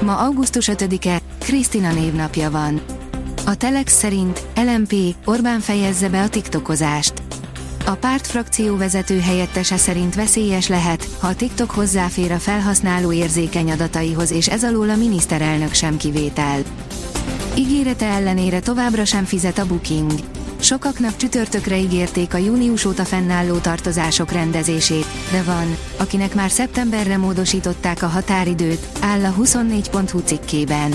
Ma augusztus 5-e, Krisztina névnapja van. A Telex szerint LMP Orbán fejezze be a tiktokozást. A párt frakció vezető helyettese szerint veszélyes lehet, ha a TikTok hozzáfér a felhasználó érzékeny adataihoz és ez alól a miniszterelnök sem kivétel. Ígérete ellenére továbbra sem fizet a Booking. Sokaknak csütörtökre ígérték a június óta fennálló tartozások rendezését, de van, akinek már szeptemberre módosították a határidőt, áll a 24.hu cikkében.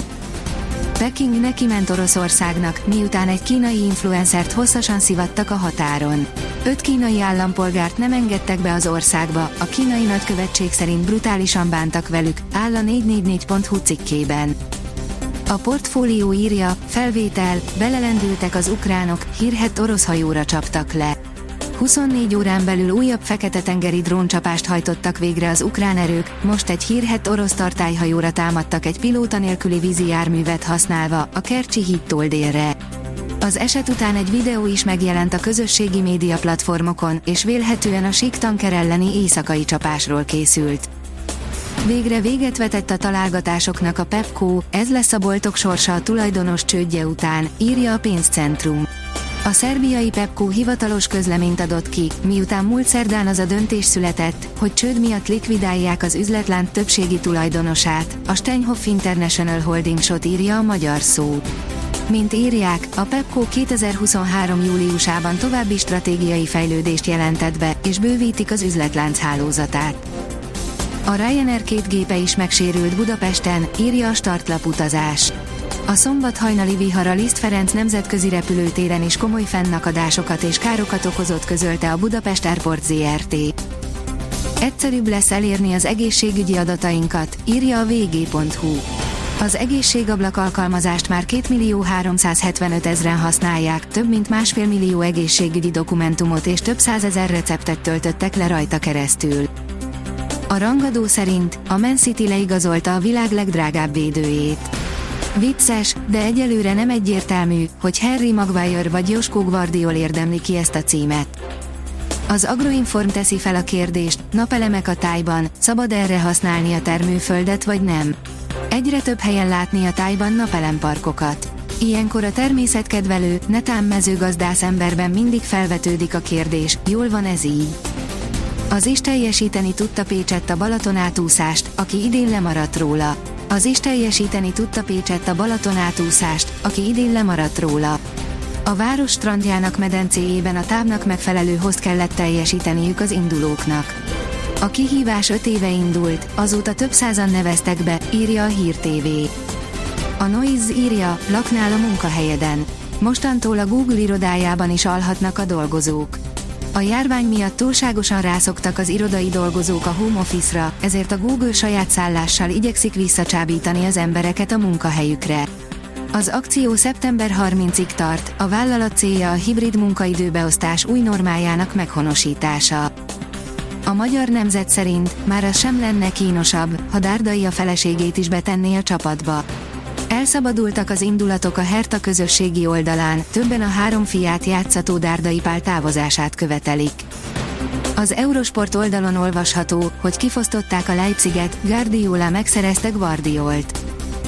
Peking neki ment Oroszországnak, miután egy kínai influencert hosszasan szivattak a határon. Öt kínai állampolgárt nem engedtek be az országba, a kínai nagykövetség szerint brutálisan bántak velük, áll a 444.hu cikkében. A portfólió írja, felvétel, belelendültek az ukránok, hírhet orosz hajóra csaptak le. 24 órán belül újabb fekete-tengeri dróncsapást hajtottak végre az ukrán erők, most egy hírhet orosz tartályhajóra támadtak egy pilóta nélküli vízi járművet használva, a Kercsi hídtól délre. Az eset után egy videó is megjelent a közösségi média platformokon, és vélhetően a sík elleni éjszakai csapásról készült. Végre véget vetett a találgatásoknak a Pepco, ez lesz a boltok sorsa a tulajdonos csődje után, írja a pénzcentrum. A szerbiai Pepco hivatalos közleményt adott ki, miután múlt szerdán az a döntés született, hogy csőd miatt likvidálják az üzletlánc többségi tulajdonosát, a Steinhoff International Holdingsot írja a magyar szó. Mint írják, a Pepco 2023. júliusában további stratégiai fejlődést jelentett be, és bővítik az üzletlánc hálózatát. A Ryanair két gépe is megsérült Budapesten, írja a startlap utazás. A szombat hajnali vihar a Liszt Ferenc nemzetközi repülőtéren is komoly fennakadásokat és károkat okozott közölte a Budapest Airport ZRT. Egyszerűbb lesz elérni az egészségügyi adatainkat, írja a vg.hu. Az egészségablak alkalmazást már 2 millió 375 ezeren használják, több mint másfél millió egészségügyi dokumentumot és több százezer receptet töltöttek le rajta keresztül. A rangadó szerint a Man City leigazolta a világ legdrágább védőjét. Vicces, de egyelőre nem egyértelmű, hogy Harry Maguire vagy Josko Guardiol érdemli ki ezt a címet. Az Agroinform teszi fel a kérdést, napelemek a tájban, szabad erre használni a termőföldet vagy nem? Egyre több helyen látni a tájban napelemparkokat. Ilyenkor a természetkedvelő, netán mezőgazdász emberben mindig felvetődik a kérdés, jól van ez így? Az is teljesíteni tudta Pécsett a Balaton átúszást, aki idén lemaradt róla. Az is teljesíteni tudta Pécsett a Balaton átúszást, aki idén lemaradt róla. A város strandjának medencéjében a távnak megfelelő hozt kellett teljesíteniük az indulóknak. A kihívás öt éve indult, azóta több százan neveztek be, írja a Hír TV. A Noise írja, laknál a munkahelyeden. Mostantól a Google irodájában is alhatnak a dolgozók. A járvány miatt túlságosan rászoktak az irodai dolgozók a home office-ra, ezért a Google saját szállással igyekszik visszacsábítani az embereket a munkahelyükre. Az akció szeptember 30-ig tart, a vállalat célja a hibrid munkaidőbeosztás új normájának meghonosítása. A magyar nemzet szerint már az sem lenne kínosabb, ha Dárdai a feleségét is betenné a csapatba. Elszabadultak az indulatok a Herta közösségi oldalán, többen a három fiát játszató Dárdai Pál távozását követelik. Az Eurosport oldalon olvasható, hogy kifosztották a Leipziget, Guardiola megszerezte Guardiolt.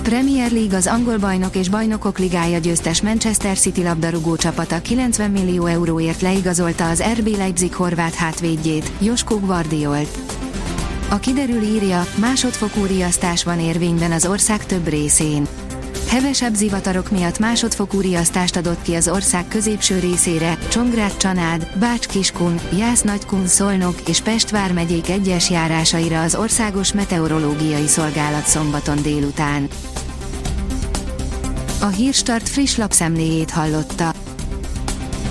Premier League az angol bajnok és bajnokok ligája győztes Manchester City labdarúgó csapata 90 millió euróért leigazolta az RB Leipzig horvát hátvédjét, Josko Guardiolt. A kiderül írja, másodfokú riasztás van érvényben az ország több részén. Hevesebb zivatarok miatt másodfokú riasztást adott ki az ország középső részére, Csongrád Csanád, Bács Kiskun, Jász Nagykun Szolnok és Pest vármegyék egyes járásaira az Országos Meteorológiai Szolgálat szombaton délután. A Hírstart friss lapszemléjét hallotta.